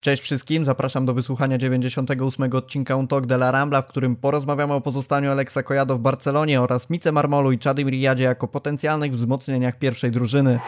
Cześć wszystkim, zapraszam do wysłuchania 98 odcinka Un Talk de la Rambla, w którym porozmawiamy o pozostaniu Alexa Kojado w Barcelonie oraz Mice Marmolu i Chadim Riyadzie jako potencjalnych wzmocnieniach pierwszej drużyny.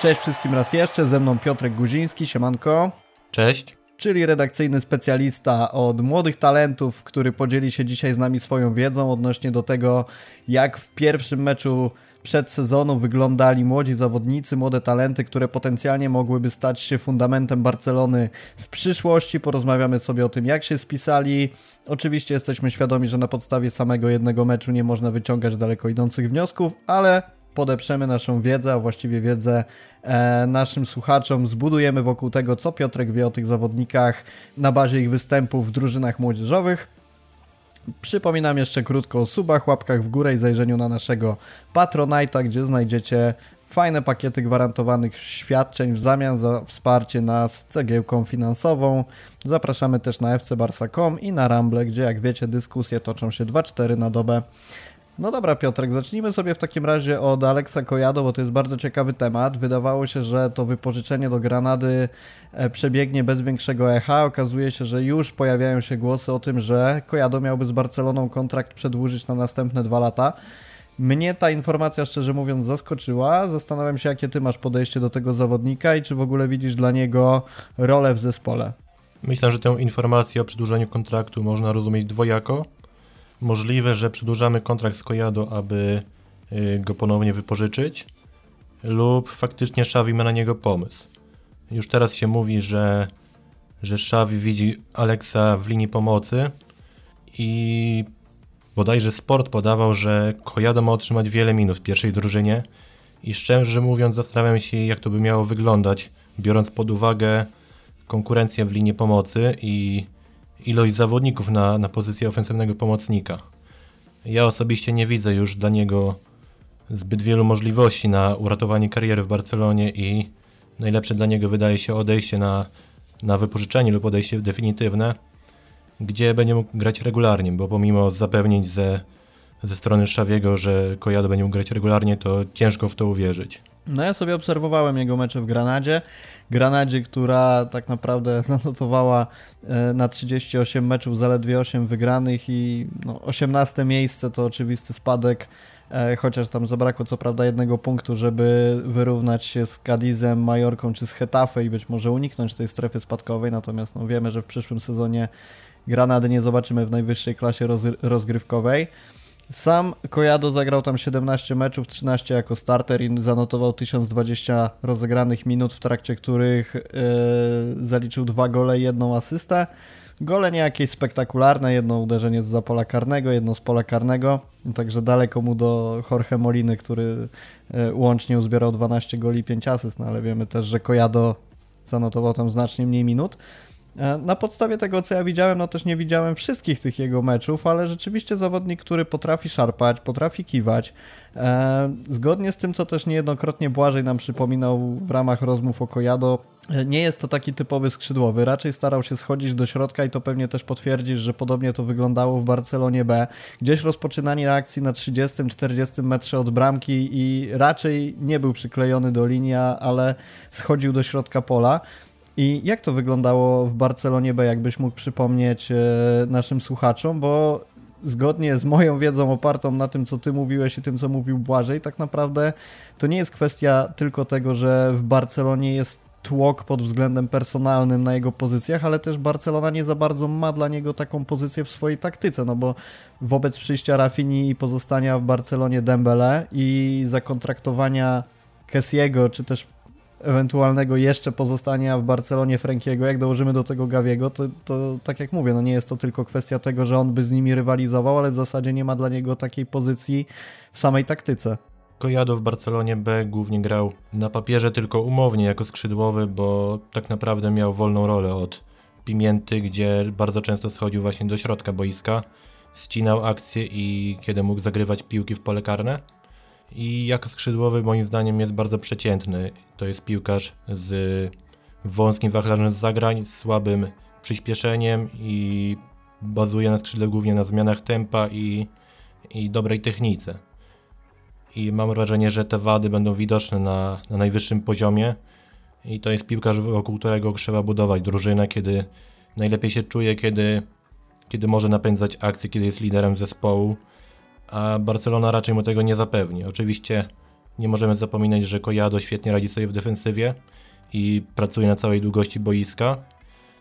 Cześć wszystkim raz jeszcze, ze mną Piotrek Guziński, siemanko. Cześć. Czyli redakcyjny specjalista od młodych talentów, który podzieli się dzisiaj z nami swoją wiedzą odnośnie do tego, jak w pierwszym meczu przedsezonu wyglądali młodzi zawodnicy, młode talenty, które potencjalnie mogłyby stać się fundamentem Barcelony w przyszłości. Porozmawiamy sobie o tym, jak się spisali. Oczywiście jesteśmy świadomi, że na podstawie samego jednego meczu nie można wyciągać daleko idących wniosków, ale podeprzemy naszą wiedzę, a właściwie wiedzę e, naszym słuchaczom, zbudujemy wokół tego, co Piotrek wie o tych zawodnikach na bazie ich występów w drużynach młodzieżowych. Przypominam jeszcze krótko o subach, łapkach w górę i zajrzeniu na naszego Patronite'a, gdzie znajdziecie fajne pakiety gwarantowanych świadczeń w zamian za wsparcie nas cegiełką finansową. Zapraszamy też na fcbarsa.com i na Ramble, gdzie jak wiecie dyskusje toczą się 2-4 na dobę. No dobra, Piotrek, zacznijmy sobie w takim razie od Aleksa Kojado, bo to jest bardzo ciekawy temat. Wydawało się, że to wypożyczenie do Granady e, przebiegnie bez większego echa. Okazuje się, że już pojawiają się głosy o tym, że Kojado miałby z Barceloną kontrakt przedłużyć na następne dwa lata. Mnie ta informacja, szczerze mówiąc, zaskoczyła. Zastanawiam się, jakie ty masz podejście do tego zawodnika i czy w ogóle widzisz dla niego rolę w zespole. Myślę, że tę informację o przedłużeniu kontraktu można rozumieć dwojako możliwe, że przedłużamy kontrakt z Kojado, aby y, go ponownie wypożyczyć, lub faktycznie Xavi ma na niego pomysł. Już teraz się mówi, że, że widzi Alexa w linii pomocy i bodajże Sport podawał, że Kojado ma otrzymać wiele minut w pierwszej drużynie i szczerze mówiąc zastanawiam się, jak to by miało wyglądać, biorąc pod uwagę konkurencję w linii pomocy i ilość zawodników na, na pozycję ofensywnego pomocnika. Ja osobiście nie widzę już dla niego zbyt wielu możliwości na uratowanie kariery w Barcelonie i najlepsze dla niego wydaje się odejście na, na wypożyczenie lub odejście definitywne, gdzie będzie mógł grać regularnie, bo pomimo zapewnień ze, ze strony Szawiego, że Kojado będzie mógł grać regularnie, to ciężko w to uwierzyć. No ja sobie obserwowałem jego mecze w Granadzie. Granadzie, która tak naprawdę zanotowała e, na 38 meczów zaledwie 8 wygranych i no, 18 miejsce to oczywisty spadek, e, chociaż tam zabrakło co prawda jednego punktu, żeby wyrównać się z Cadizem, Majorką czy z Hetafe i być może uniknąć tej strefy spadkowej, natomiast no, wiemy, że w przyszłym sezonie Granady nie zobaczymy w najwyższej klasie rozgrywkowej. Sam Kojado zagrał tam 17 meczów, 13 jako starter i zanotował 1020 rozegranych minut, w trakcie których yy, zaliczył dwa gole i jedną asystę. Gole nie jakieś spektakularne, jedno uderzenie z pola karnego, jedno z pola karnego, także daleko mu do Jorge Moliny, który yy, łącznie uzbierał 12 goli i 5 asyst, no ale wiemy też, że Kojado zanotował tam znacznie mniej minut. E, na podstawie tego, co ja widziałem, no też nie widziałem wszystkich tych jego meczów, ale rzeczywiście zawodnik, który potrafi szarpać, potrafi kiwać. E, zgodnie z tym, co też niejednokrotnie Błażej nam przypominał w ramach rozmów o Kojado, e, nie jest to taki typowy skrzydłowy, raczej starał się schodzić do środka i to pewnie też potwierdzisz, że podobnie to wyglądało w Barcelonie B. Gdzieś rozpoczynanie akcji na 30-40 metrze od bramki i raczej nie był przyklejony do linii, ale schodził do środka pola. I jak to wyglądało w Barcelonie B, jakbyś mógł przypomnieć e, naszym słuchaczom, bo zgodnie z moją wiedzą opartą na tym, co ty mówiłeś i tym, co mówił Błażej, tak naprawdę to nie jest kwestia tylko tego, że w Barcelonie jest tłok pod względem personalnym na jego pozycjach, ale też Barcelona nie za bardzo ma dla niego taką pozycję w swojej taktyce, no bo wobec przyjścia Rafini i pozostania w Barcelonie Dembele i zakontraktowania Kessiego, czy też ewentualnego jeszcze pozostania w Barcelonie Frankiego, jak dołożymy do tego Gawiego, to, to tak jak mówię, no nie jest to tylko kwestia tego, że on by z nimi rywalizował, ale w zasadzie nie ma dla niego takiej pozycji w samej taktyce. Kojado w Barcelonie B głównie grał na papierze tylko umownie jako skrzydłowy, bo tak naprawdę miał wolną rolę od Pimienty, gdzie bardzo często schodził właśnie do środka boiska, ścinał akcje i kiedy mógł zagrywać piłki w pole karne i jako skrzydłowy moim zdaniem jest bardzo przeciętny. To jest piłkarz z wąskim wachlarzem z zagrań, z słabym przyspieszeniem i bazuje na skrzydle głównie na zmianach tempa i, i dobrej technice. I mam wrażenie, że te wady będą widoczne na, na najwyższym poziomie. I to jest piłkarz, wokół którego trzeba budować drużynę, kiedy najlepiej się czuje, kiedy, kiedy może napędzać akcje, kiedy jest liderem zespołu. A Barcelona raczej mu tego nie zapewni. Oczywiście nie możemy zapominać, że Kojado świetnie radzi sobie w defensywie i pracuje na całej długości boiska.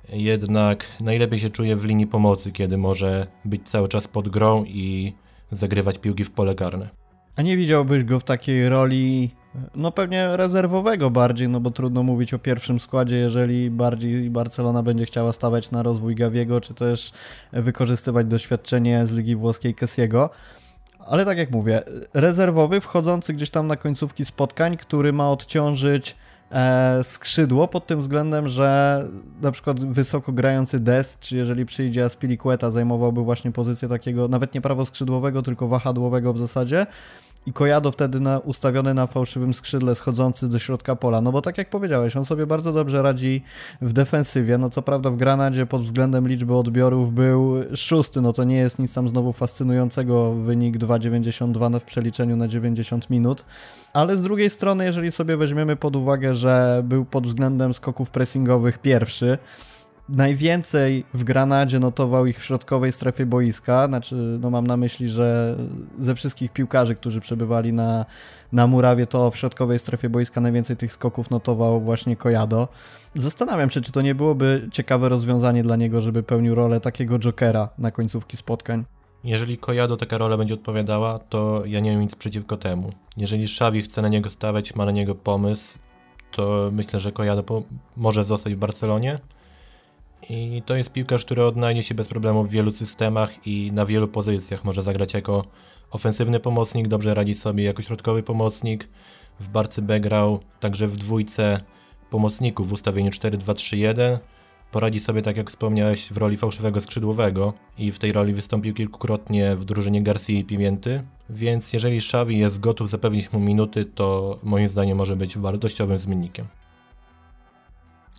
Jednak najlepiej się czuje w linii pomocy, kiedy może być cały czas pod grą i zagrywać piłki w pole karne. A nie widziałbyś go w takiej roli, no pewnie rezerwowego bardziej, no bo trudno mówić o pierwszym składzie, jeżeli bardziej Barcelona będzie chciała stawiać na rozwój Gawiego, czy też wykorzystywać doświadczenie z Ligi Włoskiej Kessiego. Ale tak jak mówię, rezerwowy wchodzący gdzieś tam na końcówki spotkań, który ma odciążyć e, skrzydło pod tym względem, że na przykład wysoko grający Dest, czy jeżeli przyjdzie Aspilicueta, zajmowałby właśnie pozycję takiego nawet nie prawoskrzydłowego, tylko wahadłowego w zasadzie i Kojado wtedy na, ustawiony na fałszywym skrzydle schodzący do środka pola. No bo tak jak powiedziałeś, on sobie bardzo dobrze radzi w defensywie. No co prawda w Granadzie pod względem liczby odbiorów był szósty, no to nie jest nic tam znowu fascynującego wynik 2,92 w przeliczeniu na 90 minut. Ale z drugiej strony, jeżeli sobie weźmiemy pod uwagę, że był pod względem skoków pressingowych pierwszy, najwięcej w Granadzie notował ich w środkowej strefie boiska, znaczy no mam na myśli, że ze wszystkich piłkarzy, którzy przebywali na, na murawie, to w środkowej strefie boiska najwięcej tych skoków notował właśnie Kojado. Zastanawiam się, czy to nie byłoby ciekawe rozwiązanie dla niego, żeby pełnił rolę takiego jokera na końcówki spotkań. Jeżeli Kojado taka rola będzie odpowiadała, to ja nie mam nic przeciwko temu. Jeżeli Xavi chce na niego stawiać, ma na niego pomysł, to myślę, że Kojado może zostać w Barcelonie i to jest piłkarz, który odnajdzie się bez problemu w wielu systemach i na wielu pozycjach. Może zagrać jako ofensywny pomocnik, dobrze radzi sobie jako środkowy pomocnik. W Barcy B grał także w dwójce pomocników w ustawieniu 4-2-3-1. Poradzi sobie, tak jak wspomniałeś, w roli fałszywego skrzydłowego i w tej roli wystąpił kilkukrotnie w drużynie Garcia i Pimienty. Więc jeżeli Xavi jest gotów zapewnić mu minuty, to moim zdaniem może być wartościowym zmiennikiem.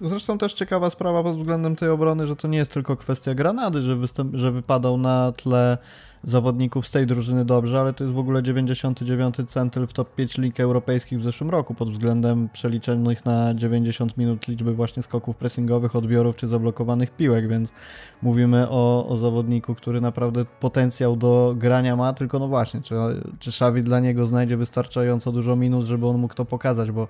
Zresztą też ciekawa sprawa pod względem tej obrony, że to nie jest tylko kwestia Granady, że, występ, że wypadał na tle zawodników z tej drużyny dobrze, ale to jest w ogóle 99 centyl w top 5 lig europejskich w zeszłym roku pod względem przeliczonych na 90 minut liczby właśnie skoków pressingowych, odbiorów czy zablokowanych piłek, więc mówimy o, o zawodniku, który naprawdę potencjał do grania ma, tylko no właśnie, czy, czy Xavi dla niego znajdzie wystarczająco dużo minut, żeby on mógł to pokazać, bo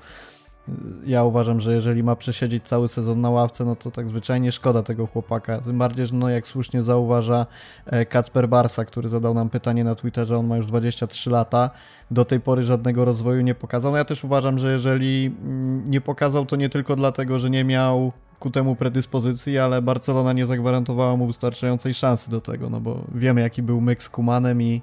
ja uważam, że jeżeli ma przesiedzieć cały sezon na ławce, no to tak zwyczajnie szkoda tego chłopaka. Tym bardziej, że no jak słusznie zauważa e, Kacper Barsa, który zadał nam pytanie na Twitterze, on ma już 23 lata, do tej pory żadnego rozwoju nie pokazał. No ja też uważam, że jeżeli mm, nie pokazał, to nie tylko dlatego, że nie miał ku temu predyspozycji, ale Barcelona nie zagwarantowała mu wystarczającej szansy do tego, no bo wiemy jaki był myk z Kumanem i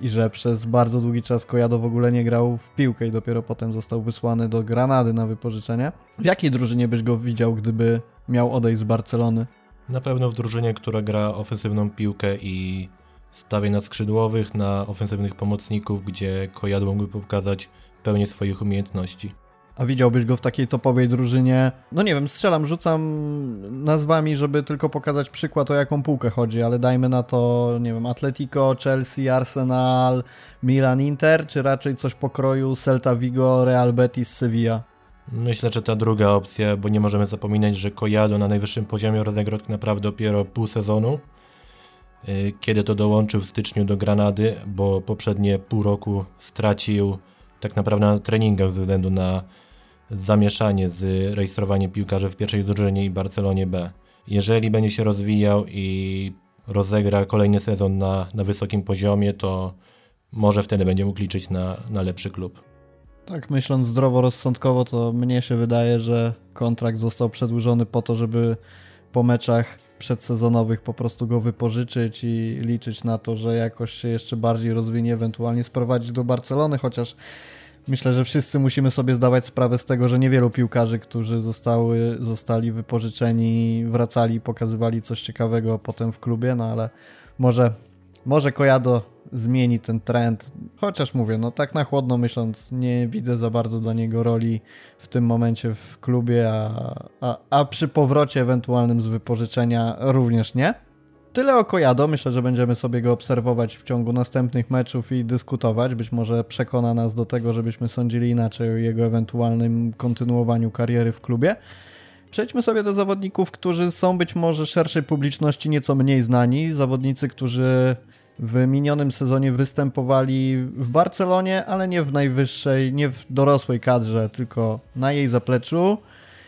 i że przez bardzo długi czas Kojado w ogóle nie grał w piłkę i dopiero potem został wysłany do Granady na wypożyczenie. W jakiej drużynie byś go widział, gdyby miał odejść z Barcelony? Na pewno w drużynie, która gra ofensywną piłkę i stawia na skrzydłowych, na ofensywnych pomocników, gdzie Kojado mógłby pokazać pełnię swoich umiejętności. A widziałbyś go w takiej topowej drużynie? No nie wiem, strzelam, rzucam nazwami, żeby tylko pokazać przykład, o jaką półkę chodzi, ale dajmy na to, nie wiem, Atletico, Chelsea, Arsenal, Milan, Inter, czy raczej coś pokroju Celta Vigo, Real Betis, Sevilla? Myślę, że ta druga opcja, bo nie możemy zapominać, że Kojado na najwyższym poziomie rozegrał tak naprawdę dopiero pół sezonu, y, kiedy to dołączył w styczniu do Granady, bo poprzednie pół roku stracił tak naprawdę na treningach ze względu na zamieszanie z rejestrowaniem piłkarzy w pierwszej drużynie i Barcelonie B. Jeżeli będzie się rozwijał i rozegra kolejny sezon na, na wysokim poziomie, to może wtedy będzie mógł liczyć na, na lepszy klub. Tak, myśląc zdroworozsądkowo, to mnie się wydaje, że kontrakt został przedłużony po to, żeby po meczach przedsezonowych po prostu go wypożyczyć i liczyć na to, że jakoś się jeszcze bardziej rozwinie, ewentualnie sprowadzić do Barcelony, chociaż myślę, że wszyscy musimy sobie zdawać sprawę z tego, że niewielu piłkarzy, którzy zostały, zostali wypożyczeni, wracali i pokazywali coś ciekawego potem w klubie, no ale może, może Kojado zmieni ten trend, chociaż mówię, no tak na chłodno myśląc, nie widzę za bardzo dla niego roli w tym momencie w klubie, a, a, a przy powrocie ewentualnym z wypożyczenia również nie. Tyle o Kojado. Myślę, że będziemy sobie go obserwować w ciągu następnych meczów i dyskutować. Być może przekona nas do tego, żebyśmy sądzili inaczej o jego ewentualnym kontynuowaniu kariery w klubie. Przejdźmy sobie do zawodników, którzy są być może szerszej publiczności nieco mniej znani. Zawodnicy, którzy w minionym sezonie występowali w Barcelonie, ale nie w najwyższej, nie w dorosłej kadrze, tylko na jej zapleczu.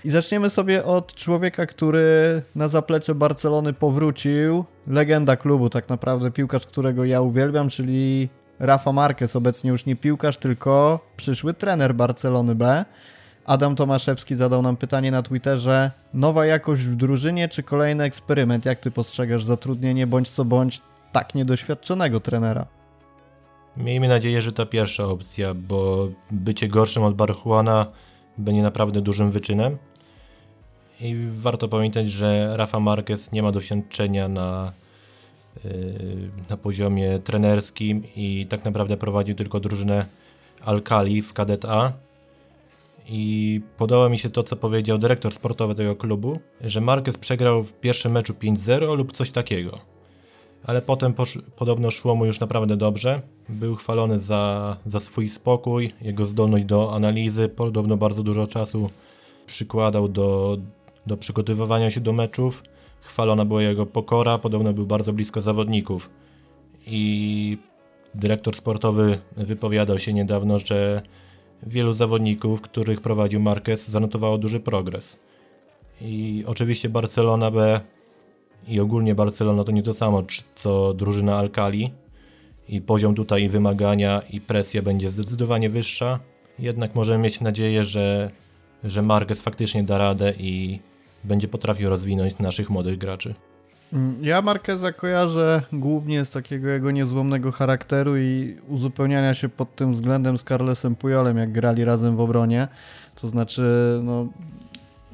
I zaczniemy sobie od człowieka, który na zaplecze Barcelony powrócił. Legenda klubu, tak naprawdę piłkarz, którego ja uwielbiam, czyli Rafa Marquez, obecnie już nie piłkarz, tylko przyszły trener Barcelony B. Adam Tomaszewski zadał nam pytanie na Twitterze: nowa jakość w drużynie czy kolejny eksperyment? Jak ty postrzegasz zatrudnienie bądź co bądź tak niedoświadczonego trenera? Miejmy nadzieję, że ta pierwsza opcja, bo bycie gorszym od Barchuana będzie naprawdę dużym wyczynem. I warto pamiętać, że Rafa Marquez nie ma doświadczenia na, yy, na poziomie trenerskim i tak naprawdę prowadził tylko drużynę Alkali w kadet A. I podoba mi się to, co powiedział dyrektor sportowy tego klubu, że Marquez przegrał w pierwszym meczu 5-0 lub coś takiego. Ale potem podobno szło mu już naprawdę dobrze. Był chwalony za, za swój spokój, jego zdolność do analizy. Podobno bardzo dużo czasu przykładał do, do przygotowywania się do meczów. Chwalona była jego pokora, podobno był bardzo blisko zawodników. I dyrektor sportowy wypowiadał się niedawno, że wielu zawodników, których prowadził Marquez, zanotowało duży progres. I oczywiście Barcelona B i ogólnie Barcelona to nie to samo co drużyna Alkali. I poziom tutaj wymagania i presja będzie zdecydowanie wyższa. Jednak możemy mieć nadzieję, że, że Marquez faktycznie da radę i będzie potrafił rozwinąć naszych młodych graczy. Mm, ja Marqueza kojarzę głównie z takiego jego niezłomnego charakteru i uzupełniania się pod tym względem z Carlesem Pujolem, jak grali razem w obronie. To znaczy, no,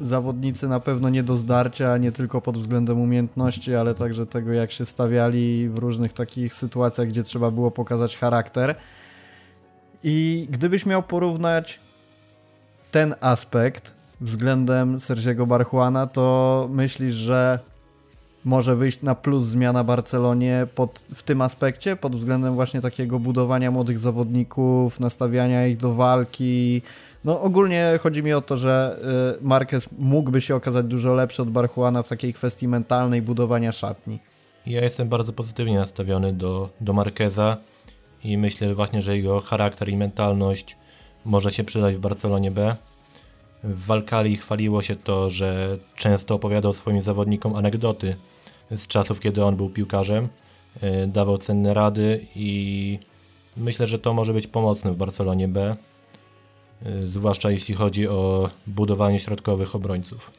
zawodnicy na pewno nie do zdarcia, nie tylko pod względem umiejętności, ale także tego, jak się stawiali w różnych takich sytuacjach, gdzie trzeba było pokazać charakter. I gdybyś miał porównać ten aspekt względem Sergiego Barchuana, to myślisz, że może wyjść na plus zmiana Barcelonie pod, w tym aspekcie, pod względem właśnie takiego budowania młodych zawodników, nastawiania ich do walki. No ogólnie chodzi mi o to, że y, Marquez mógłby się okazać dużo lepszy od Barchuana w takiej kwestii mentalnej budowania szatni. Ja jestem bardzo pozytywnie nastawiony do, do Marqueza i myślę właśnie, że jego charakter i mentalność może się przydać w Barcelonie B. W Walkali chwaliło się to, że często opowiadał swoim zawodnikom anegdoty z czasów, kiedy on był piłkarzem. E, dawał cenne rady i myślę, że to może być pomocne w Barcelonie B, e, zwłaszcza jeśli chodzi o budowanie środkowych obrońców.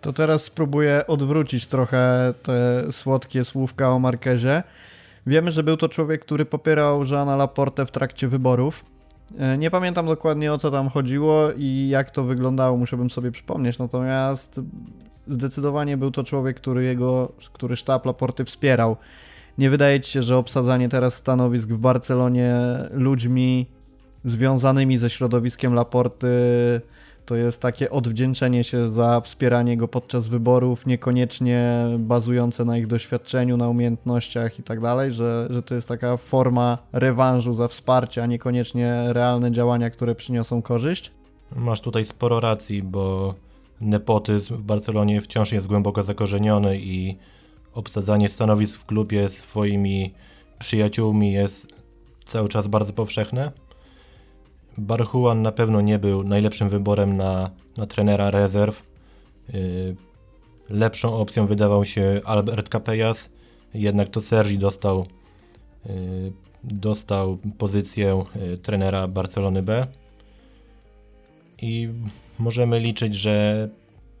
To teraz spróbuję odwrócić trochę te słodkie słówka o Markezie. Wiemy, że był to człowiek, który popierał Jeana Laporte w trakcie wyborów. E, nie pamiętam dokładnie o co tam chodziło i jak to wyglądało, musiałbym sobie przypomnieć. Natomiast zdecydowanie był to człowiek, który jego, który sztab Laporty wspierał. Nie wydaje ci się, że obsadzanie teraz stanowisk w Barcelonie ludźmi związanymi ze środowiskiem Laporty to jest takie odwdzięczenie się za wspieranie go podczas wyborów, niekoniecznie bazujące na ich doświadczeniu, na umiejętnościach i tak dalej, że, że to jest taka forma rewanżu za wsparcie, a niekoniecznie realne działania, które przyniosą korzyść? Masz tutaj sporo racji, bo nepotyzm w Barcelonie wciąż jest głęboko zakorzeniony i obsadzanie stanowisk w klubie swoimi przyjaciółmi jest cały czas bardzo powszechne. Barhuan na pewno nie był najlepszym wyborem na, na trenera rezerw. Yy, lepszą opcją wydawał się Albert Capellas, jednak to Sergi dostał, yy, dostał pozycję yy, trenera Barcelony B. I możemy liczyć, że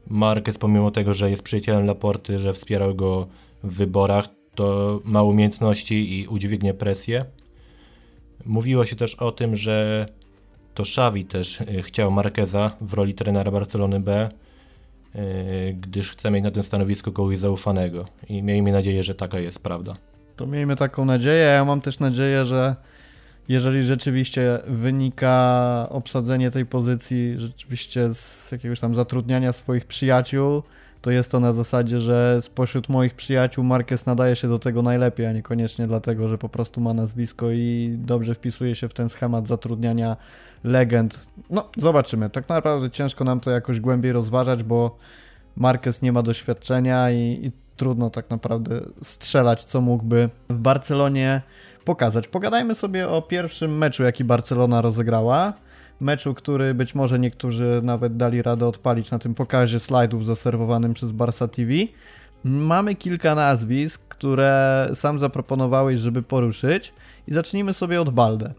Marquez pomimo tego, że jest przyjacielem Laporty, że wspierał go w wyborach, to ma umiejętności i udźwignie presję. Mówiło się też o tym, że to Xavi też y, chciał Marqueza w roli trenera Barcelony B, y, gdyż chce mieć na tym stanowisku kogoś zaufanego i miejmy nadzieję, że taka jest prawda. To miejmy taką nadzieję, ja mam też nadzieję, że jeżeli rzeczywiście wynika obsadzenie tej pozycji rzeczywiście z jakiegoś tam zatrudniania swoich przyjaciół, to jest to na zasadzie, że spośród moich przyjaciół Marquez nadaje się do tego najlepiej, a niekoniecznie dlatego, że po prostu ma nazwisko i dobrze wpisuje się w ten schemat zatrudniania legend. No, zobaczymy. Tak naprawdę ciężko nam to jakoś głębiej rozważać, bo Marquez nie ma doświadczenia i, i trudno tak naprawdę strzelać, co mógłby w Barcelonie pokazać. Pogadajmy sobie o pierwszym meczu, jaki Barcelona rozegrała. Meczu, który być może niektórzy nawet dali radę odpalić na tym pokazie slajdów zaserwowanym przez Barca TV. Mamy kilka nazwisk, które sam zaproponowałeś, żeby poruszyć i zacznijmy sobie od Balde.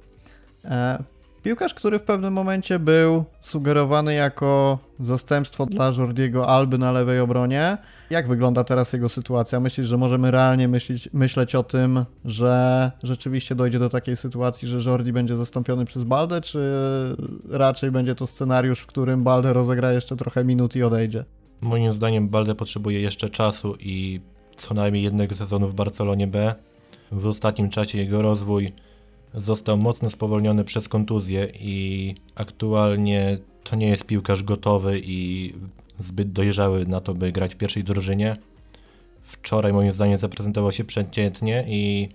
Piłkarz, który w pewnym momencie był sugerowany jako zastępstwo dla Jordiego Alby na lewej obronie. Jak wygląda teraz jego sytuacja? Myślisz, że możemy realnie myśleć, myśleć o tym, że rzeczywiście dojdzie do takiej sytuacji, że Jordi będzie zastąpiony przez Baldę, czy raczej będzie to scenariusz, w którym Baldę rozegra jeszcze trochę minut i odejdzie? Moim zdaniem Balde potrzebuje jeszcze czasu i co najmniej jednego sezonu w Barcelonie B. W ostatnim czasie jego rozwój został mocno spowolniony przez kontuzję i aktualnie to nie jest piłkarz gotowy i zbyt dojrzały na to, by grać w pierwszej drużynie. Wczoraj moim zdaniem zaprezentował się przeciętnie i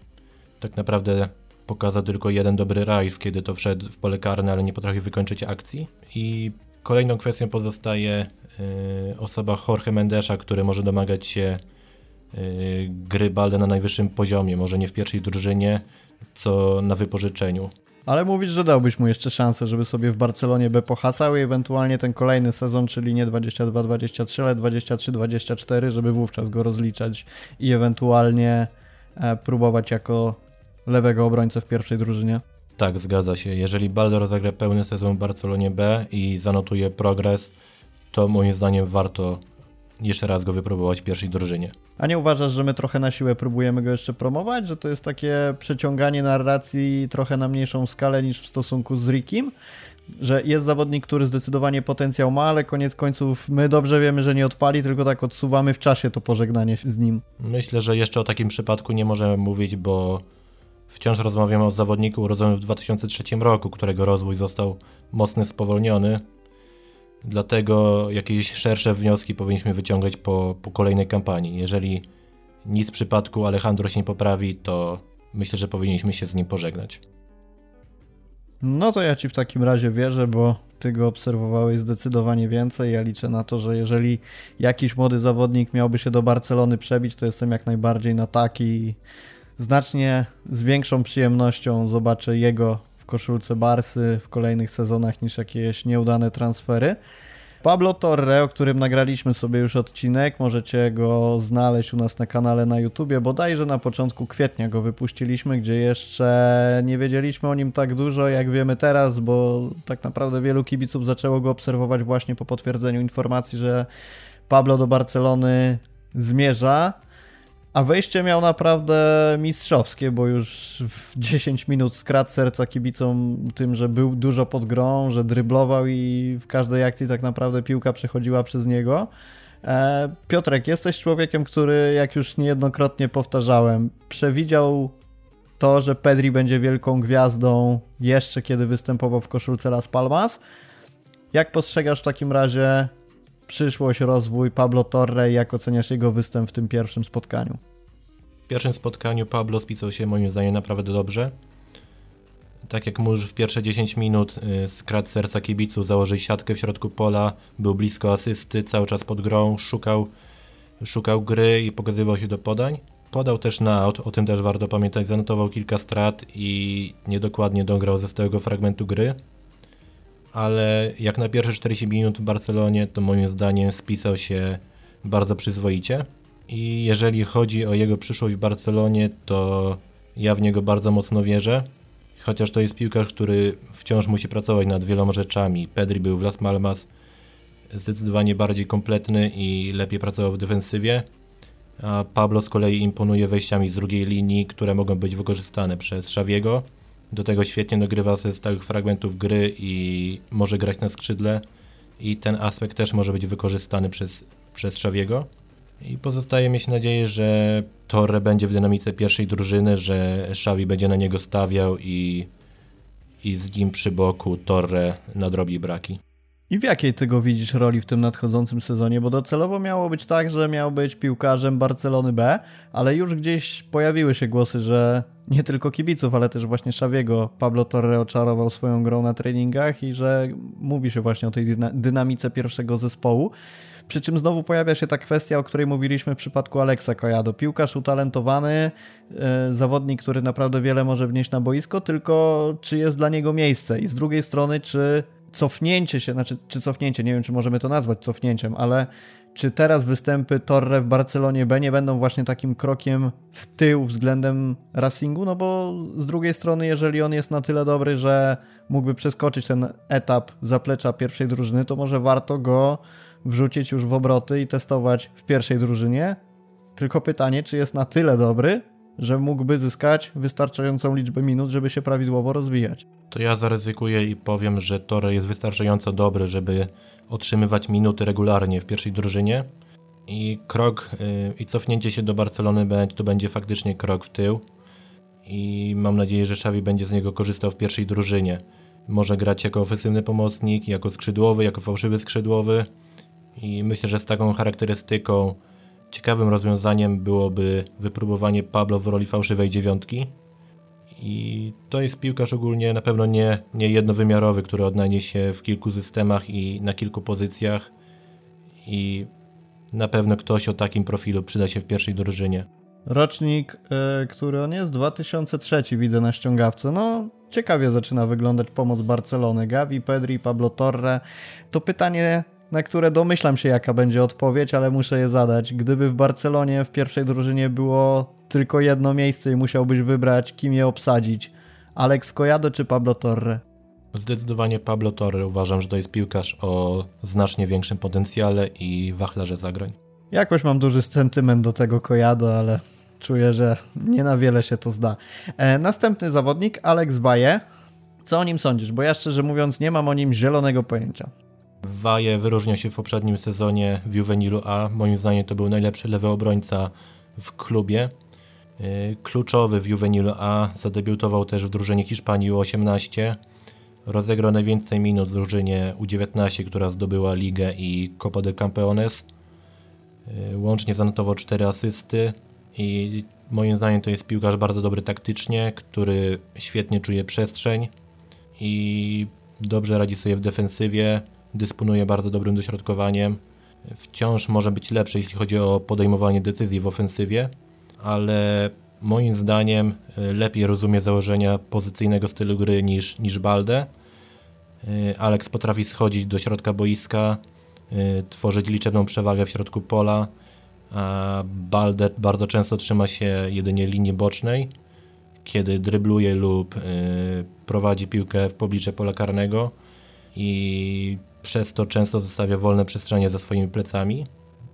tak naprawdę pokazał tylko jeden dobry rajd, kiedy to wszedł w pole karne, ale nie potrafił wykończyć akcji. I kolejną kwestią pozostaje y, osoba Jorge Mendesza, który może domagać się y, gry Balde na najwyższym poziomie, może nie w pierwszej drużynie, co na wypożyczeniu. Ale mówisz, że dałbyś mu jeszcze szansę, żeby sobie w Barcelonie B pohasał i ewentualnie ten kolejny sezon, czyli nie 22-23, ale 23-24, żeby wówczas go rozliczać i ewentualnie e, próbować jako lewego obrońcę w pierwszej drużynie. Tak, zgadza się. Jeżeli Balder zagra pełny sezon w Barcelonie B i zanotuje progres, to moim zdaniem warto jeszcze raz go wypróbować w pierwszej drużynie. A nie uważasz, że my trochę na siłę próbujemy go jeszcze promować? Że to jest takie przeciąganie narracji trochę na mniejszą skalę niż w stosunku z Rickiem? Że jest zawodnik, który zdecydowanie potencjał ma, ale koniec końców my dobrze wiemy, że nie odpali, tylko tak odsuwamy w czasie to pożegnanie z nim. Myślę, że jeszcze o takim przypadku nie możemy mówić, bo wciąż rozmawiamy o zawodniku urodzonym w 2003 roku, którego rozwój został mocno spowolniony Dlatego jakieś szersze wnioski powinniśmy wyciągać po, po kolejnej kampanii. Jeżeli nic w przypadku Alejandro się nie poprawi, to myślę, że powinniśmy się z nim pożegnać. No to ja ci w takim razie wierzę, bo ty go obserwowałeś zdecydowanie więcej. Ja liczę na to, że jeżeli jakiś młody zawodnik miałby się do Barcelony przebić, to jestem jak najbardziej na taki. Znacznie z większą przyjemnością zobaczę jego koszulce Barsy w kolejnych sezonach niż jakieś nieudane transfery. Pablo Torre, o którym nagraliśmy sobie już odcinek, możecie go znaleźć u nas na kanale na YouTubie, bodajże na początku kwietnia go wypuściliśmy, gdzie jeszcze nie wiedzieliśmy o nim tak dużo, jak wiemy teraz, bo tak naprawdę wielu kibiców zaczęło go obserwować właśnie po potwierdzeniu informacji, że Pablo do Barcelony zmierza. A wejście miał naprawdę mistrzowskie, bo już w 10 minut skradł serca kibicom tym, że był dużo pod grą, że dryblował i w każdej akcji tak naprawdę piłka przechodziła przez niego. E, Piotrek, jesteś człowiekiem, który, jak już niejednokrotnie powtarzałem, przewidział to, że Pedri będzie wielką gwiazdą jeszcze kiedy występował w koszulce Las Palmas. Jak postrzegasz w takim razie przyszłość, rozwój Pablo Torre i jak oceniasz jego występ w tym pierwszym spotkaniu? W pierwszym spotkaniu Pablo spisał się moim zdaniem naprawdę dobrze. Tak jak mówisz, w pierwsze 10 minut y, skradł serca kibicu, założył siatkę w środku pola, był blisko asysty, cały czas pod grą, szukał, szukał gry i pokazywał się do podań. Podał też na aut, o tym też warto pamiętać, zanotował kilka strat i niedokładnie dograł ze stałego fragmentu gry ale jak na pierwsze 40 minut w Barcelonie, to moim zdaniem spisał się bardzo przyzwoicie. I jeżeli chodzi o jego przyszłość w Barcelonie, to ja w niego bardzo mocno wierzę. Chociaż to jest piłkarz, który wciąż musi pracować nad wieloma rzeczami. Pedri był w Las Palmas zdecydowanie bardziej kompletny i lepiej pracował w defensywie. A Pablo z kolei imponuje wejściami z drugiej linii, które mogą być wykorzystane przez Xaviego do tego świetnie dogrywa ze stałych fragmentów gry i może grać na skrzydle i ten aspekt też może być wykorzystany przez, przez Szawiego. I pozostaje mieć nadzieję, że Torre będzie w dynamice pierwszej drużyny, że Szawi będzie na niego stawiał i, i z nim przy boku Torre nadrobi braki. I w jakiej ty go widzisz roli w tym nadchodzącym sezonie? Bo docelowo miało być tak, że miał być piłkarzem Barcelony B, ale już gdzieś pojawiły się głosy, że nie tylko kibiców, ale też właśnie Szawiego Pablo Torre oczarował swoją grą na treningach i że mówi się właśnie o tej dynamice pierwszego zespołu. Przy czym znowu pojawia się ta kwestia, o której mówiliśmy w przypadku Aleksa Kojado. Piłkarz utalentowany, yy, zawodnik, który naprawdę wiele może wnieść na boisko, tylko czy jest dla niego miejsce? I z drugiej strony, czy cofnięcie się, znaczy, czy cofnięcie, nie wiem, czy możemy to nazwać cofnięciem, ale czy teraz występy Torre w Barcelonie B nie będą właśnie takim krokiem w tył względem Racingu? No bo z drugiej strony, jeżeli on jest na tyle dobry, że mógłby przeskoczyć ten etap zaplecza pierwszej drużyny, to może warto go wrzucić już w obroty i testować w pierwszej drużynie. Tylko pytanie, czy jest na tyle dobry, że mógłby zyskać wystarczającą liczbę minut, żeby się prawidłowo rozwijać. To ja zaryzykuję i powiem, że Torre jest wystarczająco dobry, żeby otrzymywać minuty regularnie w pierwszej drużynie. I krok yy, i cofnięcie się do Barcelony to będzie faktycznie krok w tył. I mam nadzieję, że Xavi będzie z niego korzystał w pierwszej drużynie. Może grać jako ofensywny pomocnik, jako skrzydłowy, jako fałszywy skrzydłowy. I myślę, że z taką charakterystyką ciekawym rozwiązaniem byłoby wypróbowanie Pablo w roli fałszywej dziewiątki. I to jest piłkarz ogólnie na pewno nie, nie jednowymiarowy, który odnajdzie się w kilku systemach i na kilku pozycjach. I na pewno ktoś o takim profilu przyda się w pierwszej drużynie. Rocznik, yy, który on jest, 2003 widzę na ściągawce. No, ciekawie zaczyna wyglądać pomoc Barcelony. Gavi, Pedri, Pablo Torre. To pytanie na które domyślam się, jaka będzie odpowiedź, ale muszę je zadać. Gdyby w Barcelonie w pierwszej drużynie było tylko jedno miejsce i musiałbyś wybrać, kim je obsadzić, Alex Collado czy Pablo Torre? Zdecydowanie Pablo Torre. Uważam, że to jest piłkarz o znacznie większym potencjale i wachlarze zagrań. Jakoś mam duży sentyment do tego Collado, ale czuję, że nie na wiele się to zda. E, następny zawodnik, Alex Baye. Co o nim sądzisz? Bo ja szczerze mówiąc nie mam o nim zielonego pojęcia. Waje wyróżniał się w poprzednim sezonie w Juvenilu A. Moim zdaniem to był najlepszy lewy obrońca w klubie. Y, kluczowy w Juvenilu A. Zadebiutował też w drużynie Hiszpanii U18. Rozegrał najwięcej minut w drużynie U19, która zdobyła ligę i Copa de Campeones. Y, łącznie zanotował 4 asysty i moim zdaniem to jest piłkarz bardzo dobry taktycznie, który świetnie czuje przestrzeń i dobrze radzi sobie w defensywie dysponuje bardzo dobrym dośrodkowaniem. Wciąż może być lepszy, jeśli chodzi o podejmowanie decyzji w ofensywie, ale moim zdaniem y, lepiej rozumie założenia pozycyjnego stylu gry niż, niż Balde. Y, Alex potrafi schodzić do środka boiska, y, tworzyć liczebną przewagę w środku pola, a Balde bardzo często trzyma się jedynie linii bocznej, kiedy drybluje lub prowadzi piłkę w pobliże pola karnego i przez to często zostawia wolne przestrzenie za swoimi plecami.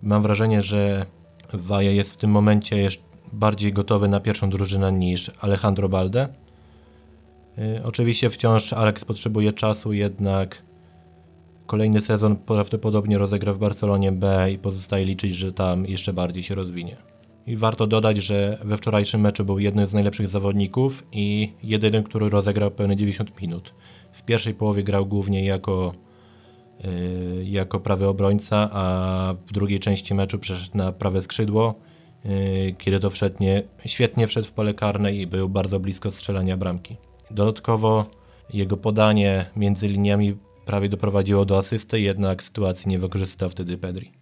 Mam wrażenie, że Waja jest w tym momencie jeszcze bardziej gotowy na pierwszą drużynę niż Alejandro Balde. Yy, oczywiście wciąż Alex potrzebuje czasu, jednak kolejny sezon prawdopodobnie rozegra w Barcelonie B i pozostaje liczyć, że tam jeszcze bardziej się rozwinie. I warto dodać, że we wczorajszym meczu był jednym z najlepszych zawodników i jedynym, który rozegrał pełne 90 minut. W pierwszej połowie grał głównie jako Y, jako prawy obrońca, a w drugiej części meczu przeszedł na prawe skrzydło, y, kiedy to wszednie, świetnie wszedł w pole karne i był bardzo blisko strzelania bramki. Dodatkowo jego podanie między liniami prawie doprowadziło do asysty, jednak sytuacji nie wykorzystał wtedy Pedri.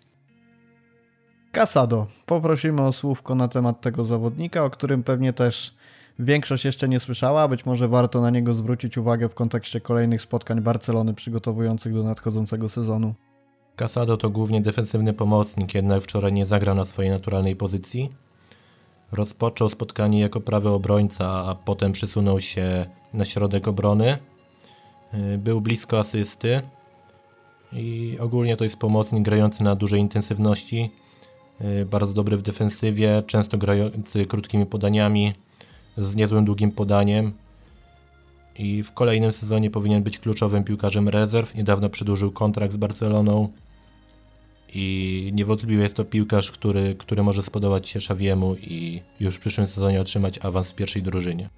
Casado. Poprosimy o słówko na temat tego zawodnika, o którym pewnie też Większość jeszcze nie słyszała, być może warto na niego zwrócić uwagę w kontekście kolejnych spotkań Barcelony przygotowujących do nadchodzącego sezonu. Casado to głównie defensywny pomocnik, jednak wczoraj nie zagrał na swojej naturalnej pozycji. Rozpoczął spotkanie jako prawy obrońca, a potem przysunął się na środek obrony. Y, był blisko asysty i ogólnie to jest pomocnik grający na dużej intensywności, y, bardzo dobry w defensywie, często grający krótkimi podaniami, z niezłym długim podaniem i w kolejnym sezonie powinien być kluczowym piłkarzem rezerw. Niedawno przedłużył kontrakt z Barceloną i niewątpliwie jest to piłkarz, który, który może spodobać się Szawiemu i już w przyszłym sezonie otrzymać awans w pierwszej drużynie.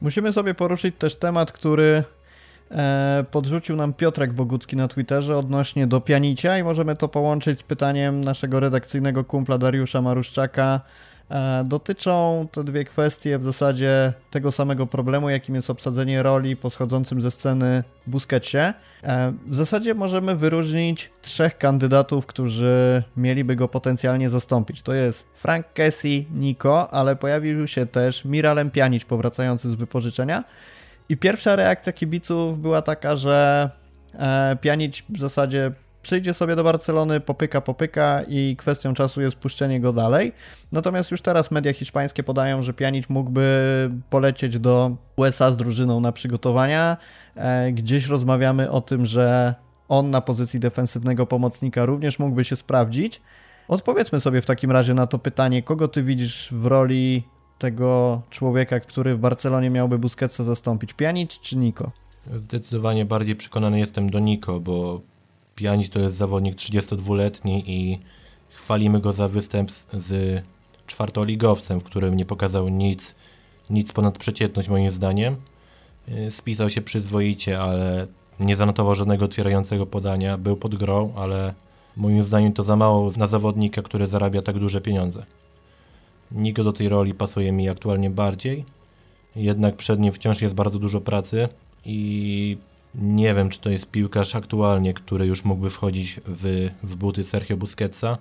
Musimy sobie poruszyć też temat, który e, podrzucił nam Piotrek Bogucki na Twitterze odnośnie do Pianicia i możemy to połączyć z pytaniem naszego redakcyjnego kumpla Dariusza Maruszczaka. E, dotyczą te dwie kwestie w zasadzie tego samego problemu, jakim jest obsadzenie roli po schodzącym ze sceny Busquetsie. E, w zasadzie możemy wyróżnić trzech kandydatów, którzy mieliby go potencjalnie zastąpić. To jest Frank Kessie, Nico, ale pojawił się też Miralem Pjanic powracający z wypożyczenia. I pierwsza reakcja kibiców była taka, że e, Pjanic w zasadzie przyjdzie sobie do Barcelony, popyka, popyka i kwestią czasu jest puszczenie go dalej. Natomiast już teraz media hiszpańskie podają, że Pjanic mógłby polecieć do USA z drużyną na przygotowania. E, gdzieś rozmawiamy o tym, że on na pozycji defensywnego pomocnika również mógłby się sprawdzić. Odpowiedzmy sobie w takim razie na to pytanie, kogo ty widzisz w roli tego człowieka, który w Barcelonie miałby Busquetsa zastąpić, Pjanic czy Niko? Zdecydowanie bardziej przekonany jestem do Niko, bo Pjanic to jest zawodnik 32-letni i chwalimy go za występ z czwartoligowcem, w którym nie pokazał nic, nic ponad przeciętność moim zdaniem. Y, spisał się przyzwoicie, ale nie zanotował żadnego otwierającego podania. Był pod grą, ale moim zdaniem to za mało na zawodnika, który zarabia tak duże pieniądze. Nigo do tej roli pasuje mi aktualnie bardziej, jednak przed nim wciąż jest bardzo dużo pracy i nie wiem, czy to jest piłkarz aktualnie, który już mógłby wchodzić w, w buty Sergio Busquetsa.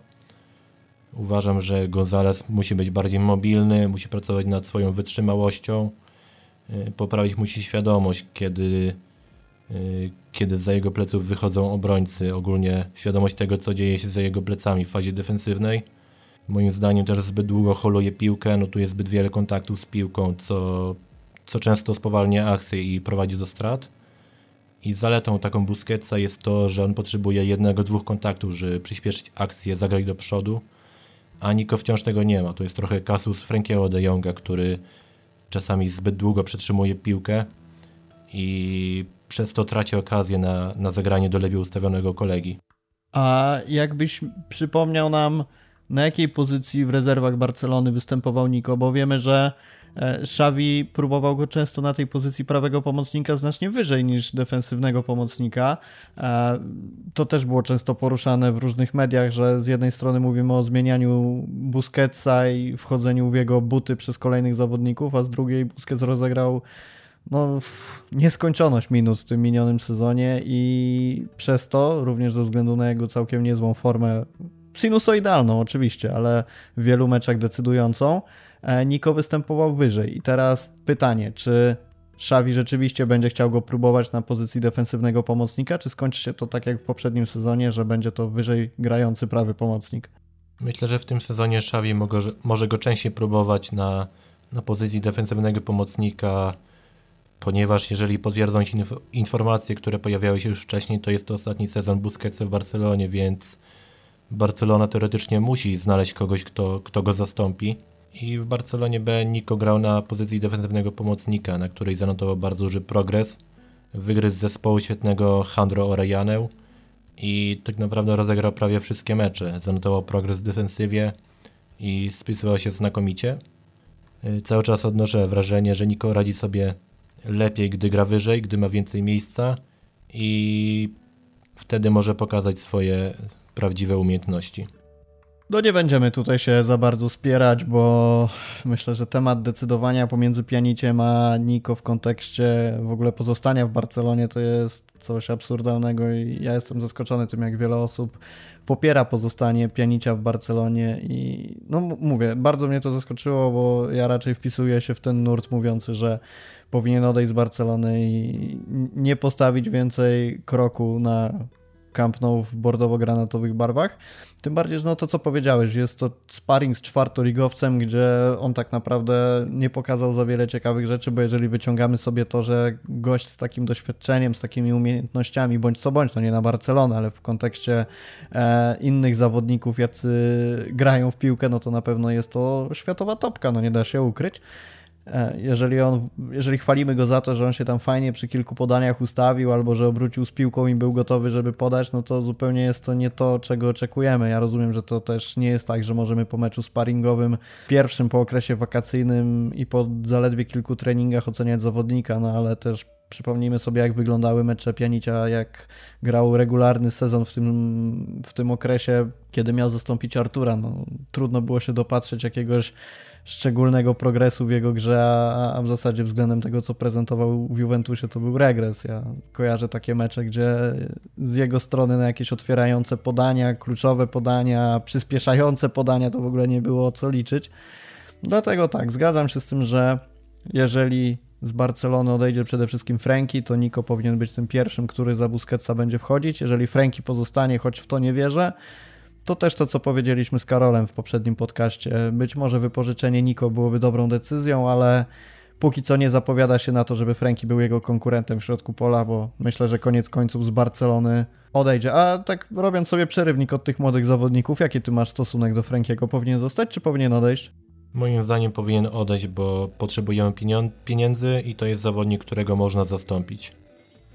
Uważam, że González musi być bardziej mobilny, musi pracować nad swoją wytrzymałością, y, poprawić musi świadomość, kiedy, y, kiedy za jego pleców wychodzą obrońcy, ogólnie świadomość tego, co dzieje się za jego plecami w fazie defensywnej. Moim zdaniem też zbyt długo holuje piłkę, no tu jest zbyt wiele kontaktów z piłką, co, co często spowalnia akcję i prowadzi do strat. I zaletą taką Busquetsa jest to, że on potrzebuje jednego, dwóch kontaktów, żeby przyspieszyć akcję, zagrać do przodu, a Niko wciąż tego nie ma. To jest trochę kasus Frankiego de Jonga, który czasami zbyt długo przetrzymuje piłkę i przez to traci okazję na, na zagranie do lepiej ustawionego kolegi. A jakbyś przypomniał nam, na jakiej pozycji w rezerwach Barcelony występował Niko, bo wiemy, że Xavi próbował go często na tej pozycji prawego pomocnika znacznie wyżej niż defensywnego pomocnika. E, to też było często poruszane w różnych mediach, że z jednej strony mówimy o zmienianiu Busquetsa i wchodzeniu w jego buty przez kolejnych zawodników, a z drugiej Busquets rozegrał no, nieskończoność minut w tym minionym sezonie i przez to, również ze względu na jego całkiem niezłą formę, sinusoidalną oczywiście, ale w wielu meczach decydującą, E, Niko występował wyżej. I teraz pytanie, czy Szawi rzeczywiście będzie chciał go próbować na pozycji defensywnego pomocnika, czy skończy się to tak jak w poprzednim sezonie, że będzie to wyżej grający prawy pomocnik? Myślę, że w tym sezonie Szawi może go częściej próbować na, na pozycji defensywnego pomocnika, ponieważ jeżeli potwierdzą się informacje, które pojawiały się już wcześniej, to jest to ostatni sezon Busquetsa w Barcelonie, więc Barcelona teoretycznie musi znaleźć kogoś, kto, kto go zastąpi. I w Barcelonie B Nico grał na pozycji defensywnego pomocnika, na której zanotował bardzo duży progres. Wygryzł z zespołu świetnego Handro Orejanę i tak naprawdę rozegrał prawie wszystkie mecze. Zanotował progres w defensywie i spisywał się znakomicie. Y, cały czas odnoszę wrażenie, że Nico radzi sobie lepiej, gdy gra wyżej, gdy ma więcej miejsca i wtedy może pokazać swoje prawdziwe umiejętności. No nie będziemy tutaj się za bardzo spierać, bo myślę, że temat decydowania pomiędzy Pianiciem a Niko w kontekście w ogóle pozostania w Barcelonie to jest coś absurdalnego i ja jestem zaskoczony tym, jak wiele osób popiera pozostanie Pianicia w Barcelonie i no mówię, bardzo mnie to zaskoczyło, bo ja raczej wpisuję się w ten nurt mówiący, że powinien odejść z Barcelony i nie postawić więcej kroku na Camp Nou w bordowo-granatowych barwach. Tym bardziej, że no to co powiedziałeś, jest to sparring z czwartoligowcem, gdzie on tak naprawdę nie pokazał za wiele ciekawych rzeczy, bo jeżeli wyciągamy sobie to, że gość z takim doświadczeniem, z takimi umiejętnościami, bądź co bądź, no nie na Barcelonę, ale w kontekście e, innych zawodników, jacy grają w piłkę, no to na pewno jest to światowa topka, no nie da się ukryć. E, jeżeli, on, jeżeli chwalimy go za to, że on się tam fajnie przy kilku podaniach ustawił, albo że obrócił z piłką i był gotowy, żeby podać, no to zupełnie jest to nie to, czego oczekujemy. Ja rozumiem, że to też nie jest tak, że możemy po meczu sparingowym, pierwszym po okresie wakacyjnym i po zaledwie kilku treningach oceniać zawodnika, no ale też Przypomnijmy sobie, jak wyglądały mecze Pianicia, jak grał regularny sezon w tym, w tym okresie, kiedy miał zastąpić Artura. No, trudno było się dopatrzeć jakiegoś szczególnego progresu w jego grze, a, w zasadzie względem tego, co prezentował w Juventusie, to był regres. Ja kojarzę takie mecze, gdzie z jego strony na jakieś otwierające podania, kluczowe podania, przyspieszające podania, to w ogóle nie było co liczyć. Dlatego tak, zgadzam się z tym, że jeżeli z Barcelony odejdzie przede wszystkim Franki, to Nico powinien być tym pierwszym, który za Busquetsa będzie wchodzić. Jeżeli Franki pozostanie, choć w to nie wierzę, to też to, co powiedzieliśmy z Karolem w poprzednim podcaście. Być może wypożyczenie Niko byłoby dobrą decyzją, ale póki co nie zapowiada się na to, żeby Franki był jego konkurentem w środku pola, bo myślę, że koniec końców z Barcelony odejdzie. A tak robiąc sobie przerywnik od tych młodych zawodników, jaki ty masz stosunek do Frankiego? Powinien zostać, czy powinien odejść? Moim zdaniem powinien odejść, bo potrzebujemy pieniędzy i to jest zawodnik, którego można zastąpić.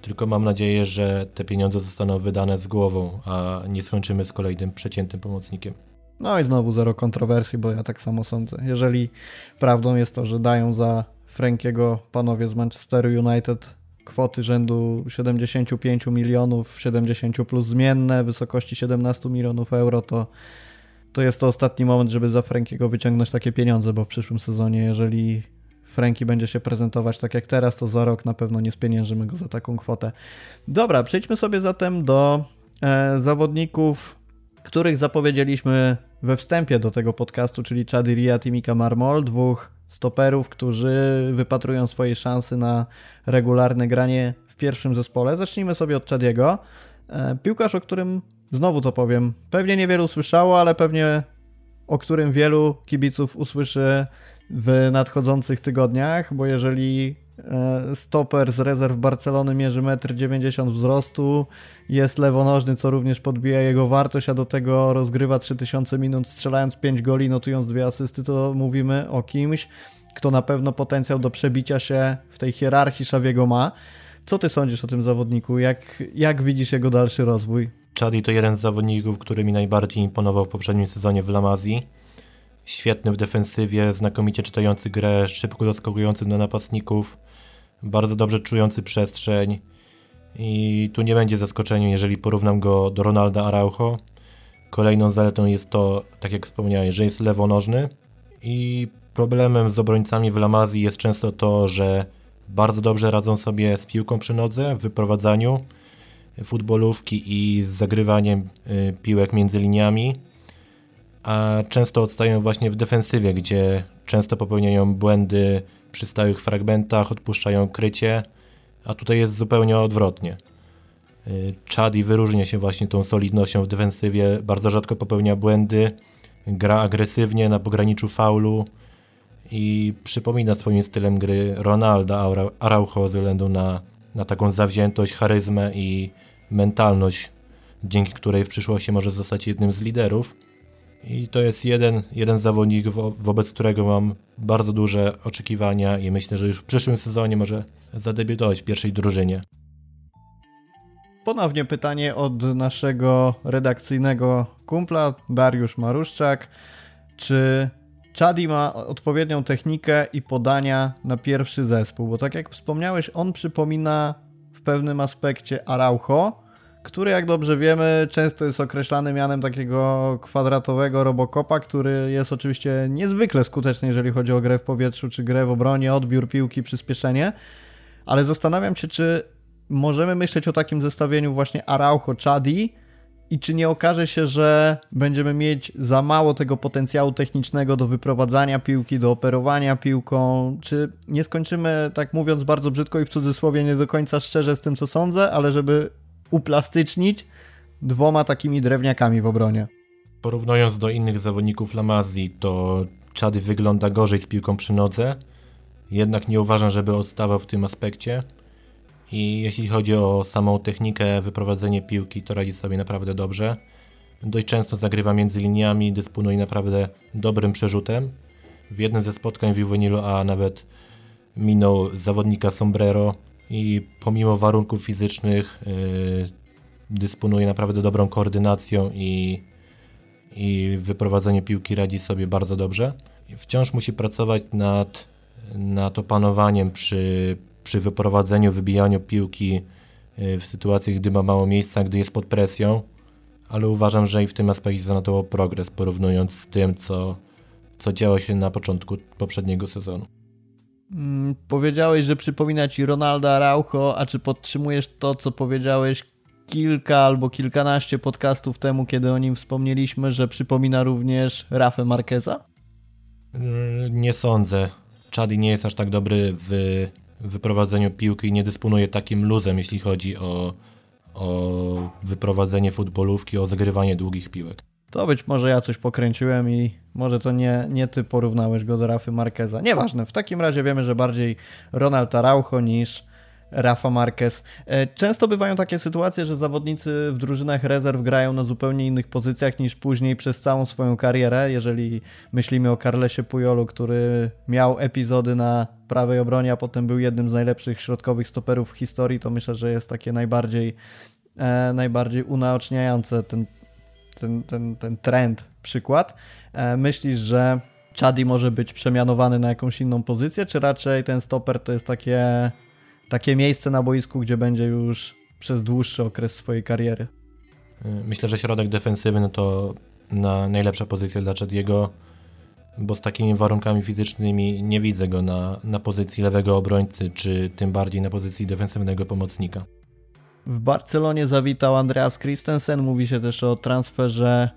Tylko mam nadzieję, że te pieniądze zostaną wydane z głową, a nie skończymy z kolejnym przeciętym pomocnikiem. No i znowu zero kontrowersji, bo ja tak samo sądzę. Jeżeli prawdą jest to, że dają za Frankiego panowie z Manchesteru United kwoty rzędu 75 milionów, 70 plus zmienne, wysokości 17 milionów euro, to, to jest to ostatni moment, żeby za Frankiego wyciągnąć takie pieniądze, bo w przyszłym sezonie, jeżeli Franki będzie się prezentować tak jak teraz, to za rok na pewno nie spieniężymy go za taką kwotę. Dobra, przejdźmy sobie zatem do e, zawodników, których zapowiedzieliśmy we wstępie do tego podcastu, czyli Chady Riyad i Mika Marmol, dwóch stoperów, którzy wypatrują swojej szansy na regularne granie w pierwszym zespole. Zacznijmy sobie od Chadiego. E, piłkarz, o którym znowu to powiem, pewnie niewielu słyszało, ale pewnie o którym wielu kibiców usłyszy w nadchodzących tygodniach, bo jeżeli e, stoper z rezerw Barcelony mierzy 1,90 m wzrostu, jest lewonożny, co również podbija jego wartość, a do tego rozgrywa 3000 minut strzelając 5 goli, notując dwie asysty, to mówimy o kimś, kto na pewno potencjał do przebicia się w tej hierarchii Szawiego ma. Co ty sądzisz o tym zawodniku? Jak, jak widzisz jego dalszy rozwój? Chadi to jeden z zawodników, który mi najbardziej imponował w poprzednim sezonie w Lamazji świetny w defensywie, znakomicie czytający grę, szybko doskakujący do napastników, bardzo dobrze czujący przestrzeń. I tu nie będzie zaskoczeniem, jeżeli porównam go do Ronalda Araujo. Kolejną zaletą jest to, tak jak wspomniałem, że jest lewonożny. I problemem z obrońcami w Lamazji jest często to, że bardzo dobrze radzą sobie z piłką przy nodze, w wyprowadzaniu futbolówki i z zagrywaniem y, piłek między liniami a często odstają właśnie w defensywie, gdzie często popełniają błędy przy stałych fragmentach, odpuszczają krycie, a tutaj jest zupełnie odwrotnie. Y, Chadi wyróżnia się właśnie tą solidnością w defensywie, bardzo rzadko popełnia błędy, gra agresywnie na pograniczu faulu i przypomina swoim stylem gry Ronalda Araujo ze względu na, na taką zawziętość, charyzmę i mentalność, dzięki której w przyszłości może zostać jednym z liderów. I to jest jeden, jeden zawodnik, wo wobec którego mam bardzo duże oczekiwania i myślę, że już w przyszłym sezonie może zadebiutować w pierwszej drużynie. Ponownie pytanie od naszego redakcyjnego kumpla Dariusz Maruszczak. Czy Chadi ma odpowiednią technikę i podania na pierwszy zespół? Bo tak jak wspomniałeś, on przypomina pewnym aspekcie Araujo, który jak dobrze wiemy często jest określany mianem takiego kwadratowego robokopa, który jest oczywiście niezwykle skuteczny, jeżeli chodzi o grę w powietrzu, czy grę w obronie, odbiór piłki, przyspieszenie, ale zastanawiam się, czy możemy myśleć o takim zestawieniu właśnie Araujo-Chadi i czy nie okaże się, że będziemy mieć za mało tego potencjału technicznego do wyprowadzania piłki, do operowania piłką, czy nie skończymy, tak mówiąc bardzo brzydko i w cudzysłowie nie do końca szczerze z tym, co sądzę, ale żeby uplastycznić dwoma takimi drewniakami w obronie. Porównując do innych zawodników Lamazji, to Czady wygląda gorzej z piłką przy nodze, jednak nie uważam, żeby odstawał w tym aspekcie. I jeśli chodzi o samą technikę, wyprowadzenie piłki, to radzi sobie naprawdę dobrze. Dość często zagrywa między liniami, dysponuje naprawdę dobrym przerzutem. W jednym ze spotkań w Juvenilu A nawet minął zawodnika Sombrero, i pomimo warunków fizycznych yy, dysponuje naprawdę dobrą koordynacją i, i wyprowadzenie piłki radzi sobie bardzo dobrze. Wciąż musi pracować nad, nad opanowaniem przy przy wyprowadzeniu, wybijaniu piłki y, w sytuacji, gdy ma mało miejsca, gdy jest pod presją, ale uważam, że i w tym aspekcie zanotował progres, porównując z tym, co, co działo się na początku poprzedniego sezonu. Mm, powiedziałeś, że przypomina ci Ronaldo Araujo, a czy podtrzymujesz to, co powiedziałeś kilka albo kilkanaście podcastów temu, kiedy o nim wspomnieliśmy, że przypomina również Rafę Marqueza? Mm, nie sądzę. Chadi nie jest aż tak dobry w wyprowadzeniu piłki i nie dysponuje takim luzem, jeśli chodzi o, o wyprowadzenie futbolówki, o zagrywanie długich piłek. To być może ja coś pokręciłem i może to nie, nie ty porównałeś go do Rafy Marqueza. Nieważne, w takim razie wiemy, że bardziej Ronald Araujo niż Rafa Marquez. E, często bywają takie sytuacje, że zawodnicy w drużynach rezerw grają na zupełnie innych pozycjach niż później przez całą swoją karierę. Jeżeli myślimy o Carlesie Pujolu, który miał epizody na prawej obronie, a potem był jednym z najlepszych środkowych stoperów w historii, to myślę, że jest takie najbardziej, e, najbardziej unaoczniające ten, ten, ten, ten trend przykład. E, myślisz, że Chadi może być przemianowany na jakąś inną pozycję, czy raczej ten stoper to jest takie takie miejsce na boisku, gdzie będzie już przez dłuższy okres swojej kariery. Myślę, że środek defensywny to na najlepsza pozycja dla Chadiego, bo z takimi warunkami fizycznymi nie widzę go na, na pozycji lewego obrońcy, czy tym bardziej na pozycji defensywnego pomocnika. W Barcelonie zawitał Andreas Christensen. Mówi się też o transferze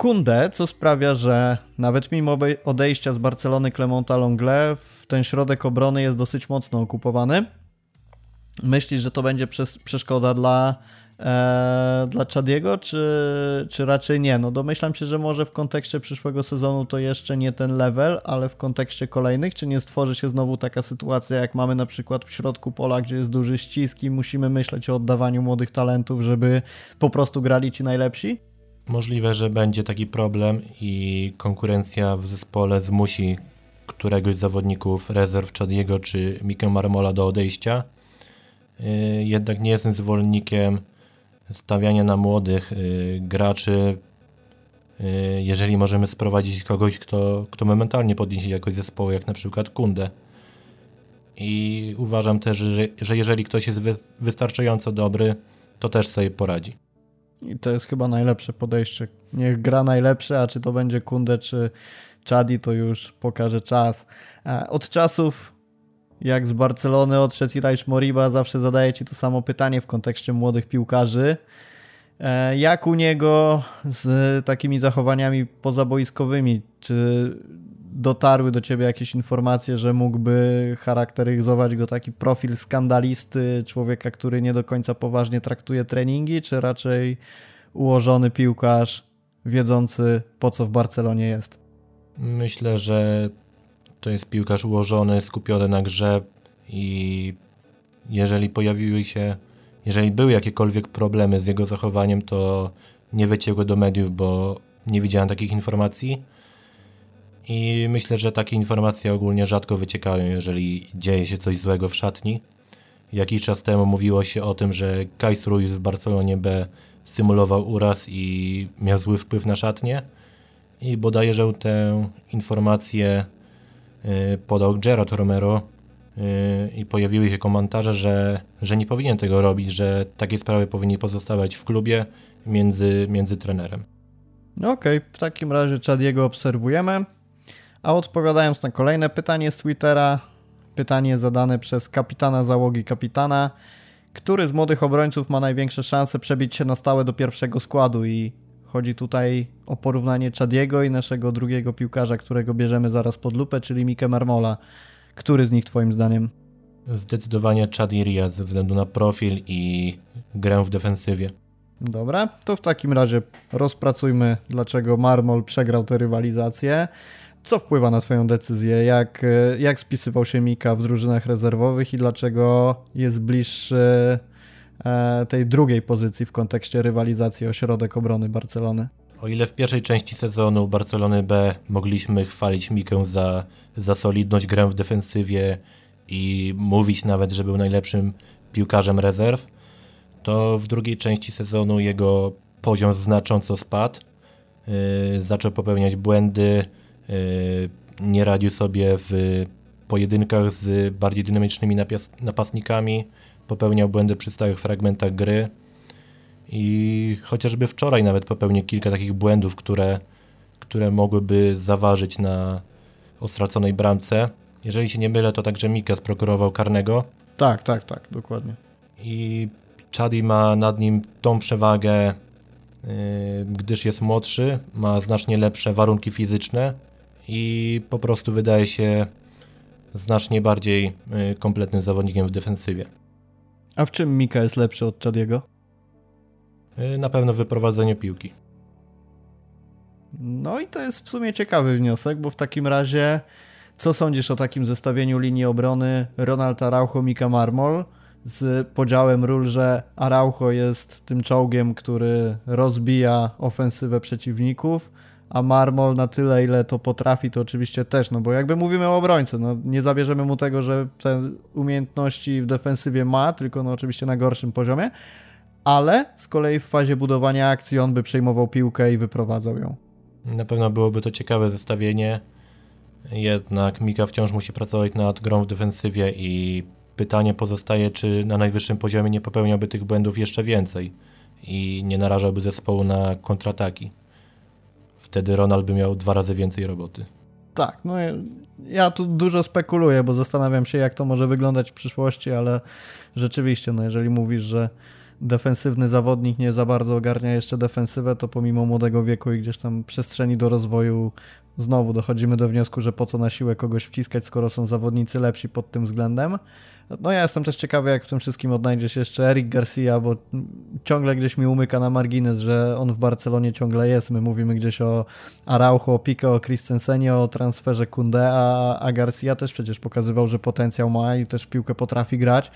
Kunde, co sprawia, że nawet mimo odejścia z Barcelony Clemonta Longle, ten środek obrony jest dosyć mocno okupowany. Myślisz, że to będzie przeszkoda dla, e, dla Chadiego, czy, czy raczej nie? No domyślam się, że może w kontekście przyszłego sezonu to jeszcze nie ten level, ale w kontekście kolejnych, czy nie stworzy się znowu taka sytuacja, jak mamy na przykład w środku pola, gdzie jest duży ścisk i musimy myśleć o oddawaniu młodych talentów, żeby po prostu grali ci najlepsi? Możliwe, że będzie taki problem i konkurencja w zespole zmusi któregoś z zawodników rezerw Chadiego czy Mikę Marmola do odejścia. Y, jednak nie jestem zwolennikiem stawiania na młodych y, graczy, y, jeżeli możemy sprowadzić kogoś, kto, kto momentalnie podniesie jakoś zespołu, jak na przykład Kundę. I uważam też, że, że jeżeli ktoś jest wystarczająco dobry, to też sobie poradzi. I to jest chyba najlepsze podejście. Niech gra najlepsze, a czy to będzie Kunde czy Chadi, to już pokaże czas. E, od czasów jak z Barcelony odszedł Irajsz Moriba, zawsze zadaję Ci to samo pytanie w kontekście młodych piłkarzy. E, jak u niego z takimi zachowaniami pozaboiskowymi? Czy dotarły do ciebie jakieś informacje, że mógłby charakteryzować go taki profil skandalisty, człowieka, który nie do końca poważnie traktuje treningi, czy raczej ułożony piłkarz, wiedzący po co w Barcelonie jest? Myślę, że to jest piłkarz ułożony, skupiony na grze i jeżeli pojawiły się, jeżeli były jakiekolwiek problemy z jego zachowaniem, to nie wyciągły do mediów, bo nie widziałem takich informacji i myślę, że takie informacje ogólnie rzadko wyciekają, jeżeli dzieje się coś złego w szatni. Jakiś czas temu mówiło się o tym, że Kajs Ruiz w Barcelonie B symulował uraz i miał zły wpływ na szatnię. I bodajże tę informację y, podał Gerard Romero y, i pojawiły się komentarze, że, że nie powinien tego robić, że takie sprawy powinny pozostawać w klubie między, między trenerem. No okej, okay, w takim razie Chadiego obserwujemy. A odpowiadając na kolejne pytanie z Twittera, pytanie zadane przez kapitana załogi kapitana, który z młodych obrońców ma największe szanse przebić się na stałe do pierwszego składu i chodzi tutaj o porównanie Chadiego i naszego drugiego piłkarza, którego bierzemy zaraz pod lupę, czyli Mike Marmola. Który z nich twoim zdaniem? Zdecydowanie Chadi Ria ze względu na profil i grę w defensywie. Dobra, to w takim razie rozpracujmy, dlaczego Marmol przegrał tę rywalizację. Co wpływa na Twoją decyzję? Jak, e, jak spisywał się Mika w drużynach rezerwowych i dlaczego jest bliższy e, tej drugiej pozycji w kontekście rywalizacji o środek obrony Barcelony? O ile w pierwszej części sezonu Barcelony B mogliśmy chwalić Mikę za, za solidność, grę w defensywie i mówić nawet, że był najlepszym piłkarzem rezerw, to w drugiej części sezonu jego poziom znacząco spadł. Yy, zaczął popełniać błędy, nie radził sobie w pojedynkach z bardziej dynamicznymi napastnikami, popełniał błędy przy stałych fragmentach gry i chociażby wczoraj nawet popełnił kilka takich błędów, które, które mogłyby zaważyć na o straconej bramce. Jeżeli się nie mylę, to także Mika sprokurował karnego. Tak, tak, tak, dokładnie. I Chadi ma nad nim tą przewagę, yy, gdyż jest młodszy, ma znacznie lepsze warunki fizyczne i po prostu wydaje się znacznie bardziej yy, kompletnym zawodnikiem w defensywie. A w czym Mika jest lepszy od Chadiego? Yy, na pewno wyprowadzenie piłki. No i to jest w sumie ciekawy wniosek, bo w takim razie co sądzisz o takim zestawieniu linii obrony Ronald Araujo, Mika Marmol z podziałem ról, że Araujo jest tym czołgiem, który rozbija ofensywę przeciwników, a Marmol na tyle, ile to potrafi, to oczywiście też, no bo jakby mówimy o obrońcy, no nie zabierzemy mu tego, że te umiejętności w defensywie ma, tylko no oczywiście na gorszym poziomie, ale z kolei w fazie budowania akcji on by przejmował piłkę i wyprowadzał ją. Na pewno byłoby to ciekawe zestawienie, jednak Mika wciąż musi pracować nad grą w defensywie i pytanie pozostaje, czy na najwyższym poziomie nie popełniałby tych błędów jeszcze więcej i nie narażałby zespołu na kontrataki. Wtedy Ronald by miał dwa razy więcej roboty. Tak, no ja tu dużo spekuluję, bo zastanawiam się, jak to może wyglądać w przyszłości, ale rzeczywiście, no jeżeli mówisz, że defensywny zawodnik nie za bardzo ogarnia jeszcze defensywę, to pomimo młodego wieku i gdzieś tam przestrzeni do rozwoju znowu dochodzimy do wniosku, że po co na siłę kogoś wciskać, skoro są zawodnicy lepsi pod tym względem. No ja jestem też ciekawy, jak w tym wszystkim odnajdzie się jeszcze Eric Garcia, bo ciągle gdzieś mi umyka na margines, że on w Barcelonie ciągle jest. My mówimy gdzieś o Araujo, o Pico, o Christensenie, o transferze Kunde, a, a Garcia też przecież pokazywał, że potencjał ma i też piłkę potrafi grać.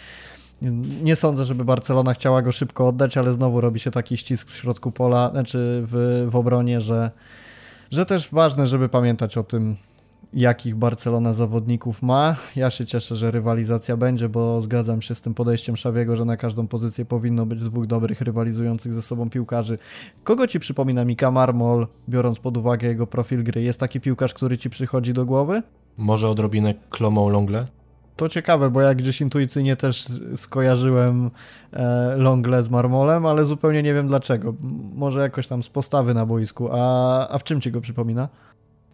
Nie sądzę, żeby Barcelona chciała go szybko oddać, ale znowu robi się taki ścisk w środku pola, znaczy w, w obronie, że, że też ważne, żeby pamiętać o tym, jakich Barcelona zawodników ma. Ja się cieszę, że rywalizacja będzie, bo zgadzam się z tym podejściem Szawiego, że na każdą pozycję powinno być dwóch dobrych rywalizujących ze sobą piłkarzy. Kogo ci przypomina Mika Marmol, biorąc pod uwagę jego profil gry? Jest taki piłkarz, który ci przychodzi do głowy? Może odrobinę Klomą Longle? To ciekawe, bo jak gdzieś intuicyjnie też skojarzyłem e, Longle z Marmolem, ale zupełnie nie wiem dlaczego. Może jakoś tam z postawy na boisku. A, a w czym ci go przypomina?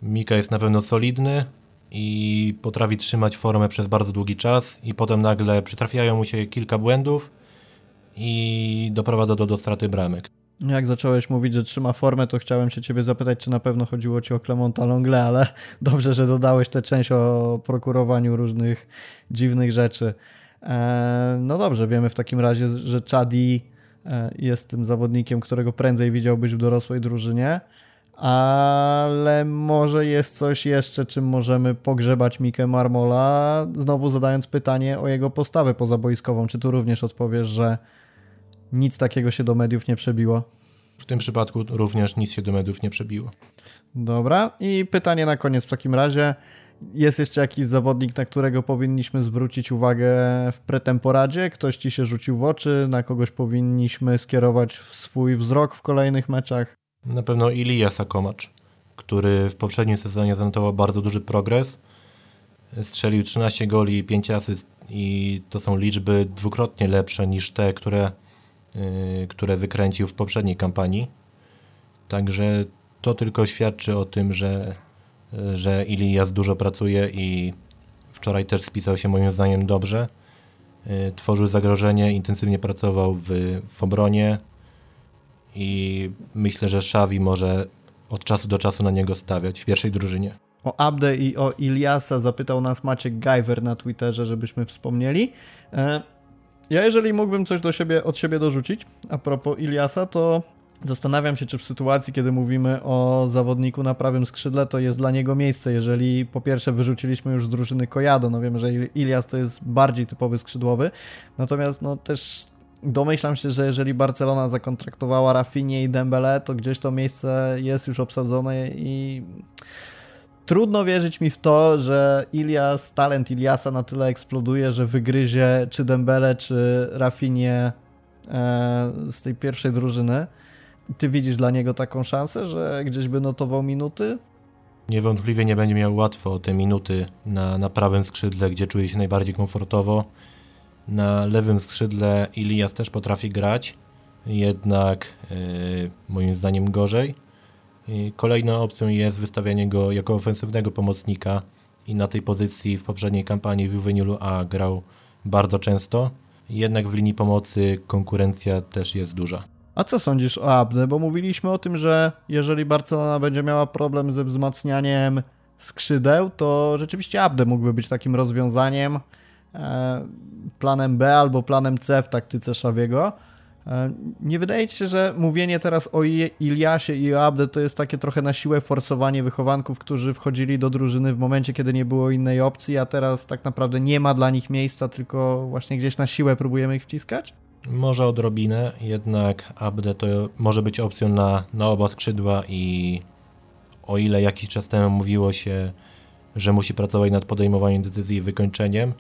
Mika jest na pewno solidny i potrafi trzymać formę przez bardzo długi czas i potem nagle przytrafiają mu się kilka błędów i doprowadza do, do straty bramek. Jak zacząłeś mówić, że trzyma formę, to chciałem się ciebie zapytać, czy na pewno chodziło ci o Clemonta Longle, ale dobrze, że dodałeś tę część o prokurowaniu różnych dziwnych rzeczy. E, no dobrze, wiemy w takim razie, że Chadi e, jest tym zawodnikiem, którego prędzej widziałbyś w dorosłej drużynie ale może jest coś jeszcze, czym możemy pogrzebać Mikę Marmola, znowu zadając pytanie o jego postawę pozaboiskową. Czy tu również odpowiesz, że nic takiego się do mediów nie przebiło? W tym przypadku również nic się do mediów nie przebiło. Dobra, i pytanie na koniec w takim razie. Jest jeszcze jakiś zawodnik, na którego powinniśmy zwrócić uwagę w pretemporadzie? Ktoś ci się rzucił w oczy, na kogoś powinniśmy skierować swój wzrok w kolejnych meczach? Na pewno Ilija Sakomacz, który w poprzednim sezonie zanotował bardzo duży progres. Strzelił 13 goli i 5 asyst i to są liczby dwukrotnie lepsze niż te, które, yy, które wykręcił w poprzedniej kampanii. Także to tylko świadczy o tym, że, że Ilias dużo pracuje i wczoraj też spisał się moim zdaniem dobrze. Yy, tworzył zagrożenie, intensywnie pracował w, w obronie, i myślę, że Xavi może od czasu do czasu na niego stawiać w pierwszej drużynie. O Abde i o Iliasa zapytał nas Maciek Gajwer na Twitterze, żebyśmy wspomnieli. E, ja jeżeli mógłbym coś do siebie, od siebie dorzucić a propos Iliasa, to zastanawiam się, czy w sytuacji, kiedy mówimy o zawodniku na prawym skrzydle, to jest dla niego miejsce, jeżeli po pierwsze wyrzuciliśmy już z drużyny Kojado, no wiemy, że Ilias to jest bardziej typowy skrzydłowy, natomiast no też domyślam się, że jeżeli Barcelona zakontraktowała Rafinie i Dembele, to gdzieś to miejsce jest już obsadzone i trudno wierzyć mi w to, że Ilias, talent Iliasa na tyle eksploduje, że wygryzie czy Dembele, czy Rafinie z tej pierwszej drużyny. Ty widzisz dla niego taką szansę, że gdzieś by notował minuty? Niewątpliwie nie będzie miał łatwo te minuty na, na prawym skrzydle, gdzie czuje się najbardziej komfortowo. Na lewym skrzydle Ilias też potrafi grać, jednak yy, moim zdaniem gorzej. I kolejną opcją jest wystawianie go jako ofensywnego pomocnika i na tej pozycji w poprzedniej kampanii w Juvenilu A grał bardzo często. Jednak w linii pomocy konkurencja też jest duża. A co sądzisz o Abde? Bo mówiliśmy o tym, że jeżeli Barcelona będzie miała problem ze wzmacnianiem skrzydeł, to rzeczywiście Abde mógłby być takim rozwiązaniem, e, planem B albo planem C w taktyce Szawiego. E, nie wydaje ci się, że mówienie teraz o Iliasie i o Abde to jest takie trochę na siłę forsowanie wychowanków, którzy wchodzili do drużyny w momencie, kiedy nie było innej opcji, a teraz tak naprawdę nie ma dla nich miejsca, tylko właśnie gdzieś na siłę próbujemy ich wciskać? Może odrobinę, jednak Abde to może być opcją na, na oba skrzydła i o ile jakiś czas temu mówiło się, że musi pracować nad podejmowaniem decyzji i wykończeniem,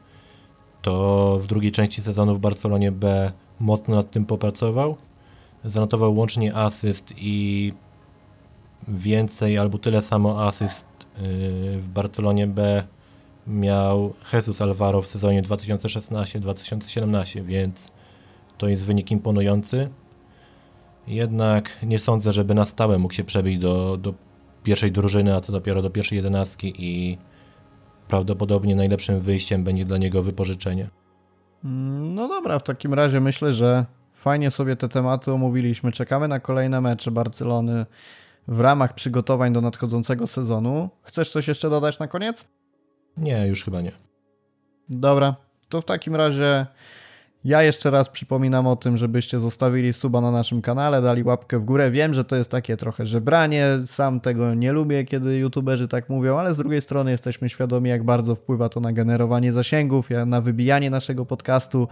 to w drugiej części sezonu w Barcelonie B mocno nad tym popracował. Zanotował łącznie asyst i więcej albo tyle samo asyst y, w Barcelonie B miał Jesus Alvaro w sezonie 2016-2017, więc to jest wynik imponujący. Jednak nie sądzę, żeby na stałe mógł się przebić do, do pierwszej drużyny, a co dopiero do pierwszej jedenastki i prawdopodobnie najlepszym wyjściem będzie dla niego wypożyczenie. Mm, no dobra, w takim razie myślę, że fajnie sobie te tematy omówiliśmy. Czekamy na kolejne mecze Barcelony w ramach przygotowań do nadchodzącego sezonu. Chcesz coś jeszcze dodać na koniec? Nie, już chyba nie. Dobra, to w takim razie ja jeszcze raz przypominam o tym, żebyście zostawili suba na naszym kanale, dali łapkę w górę. Wiem, że to jest takie trochę żebranie, sam tego nie lubię, kiedy youtuberzy tak mówią, ale z drugiej strony jesteśmy świadomi, jak bardzo wpływa to na generowanie zasięgów, na wybijanie naszego podcastu.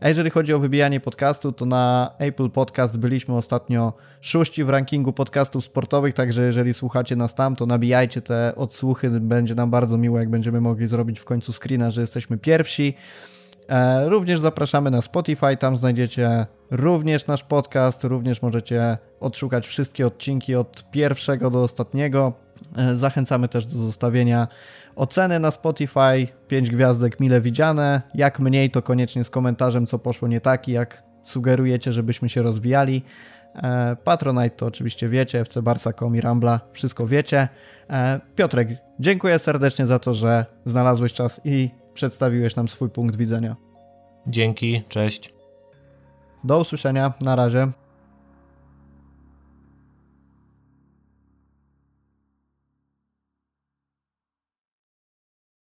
A jeżeli chodzi o wybijanie podcastu, to na Apple Podcast byliśmy ostatnio szóści w rankingu podcastów sportowych, także jeżeli słuchacie nas tam, to nabijajcie te odsłuchy, będzie nam bardzo miło, jak będziemy mogli zrobić w końcu screena, że jesteśmy pierwsi. E, również zapraszamy na Spotify, tam znajdziecie również nasz podcast, również możecie odszukać wszystkie odcinki od pierwszego do ostatniego. E, zachęcamy też do zostawienia oceny na Spotify, 5 gwiazdek mile widziane, jak mniej to koniecznie z komentarzem co poszło nie tak i jak sugerujecie, żebyśmy się rozwijali. E, Patronite to oczywiście wiecie, FC Barsa.com i Rambla, wszystko wiecie. Piotrek, dziękuję serdecznie za to, że znalazłeś czas i przedstawiłeś nam swój punkt widzenia. Dzięki, cześć. Do usłyszenia, na razie.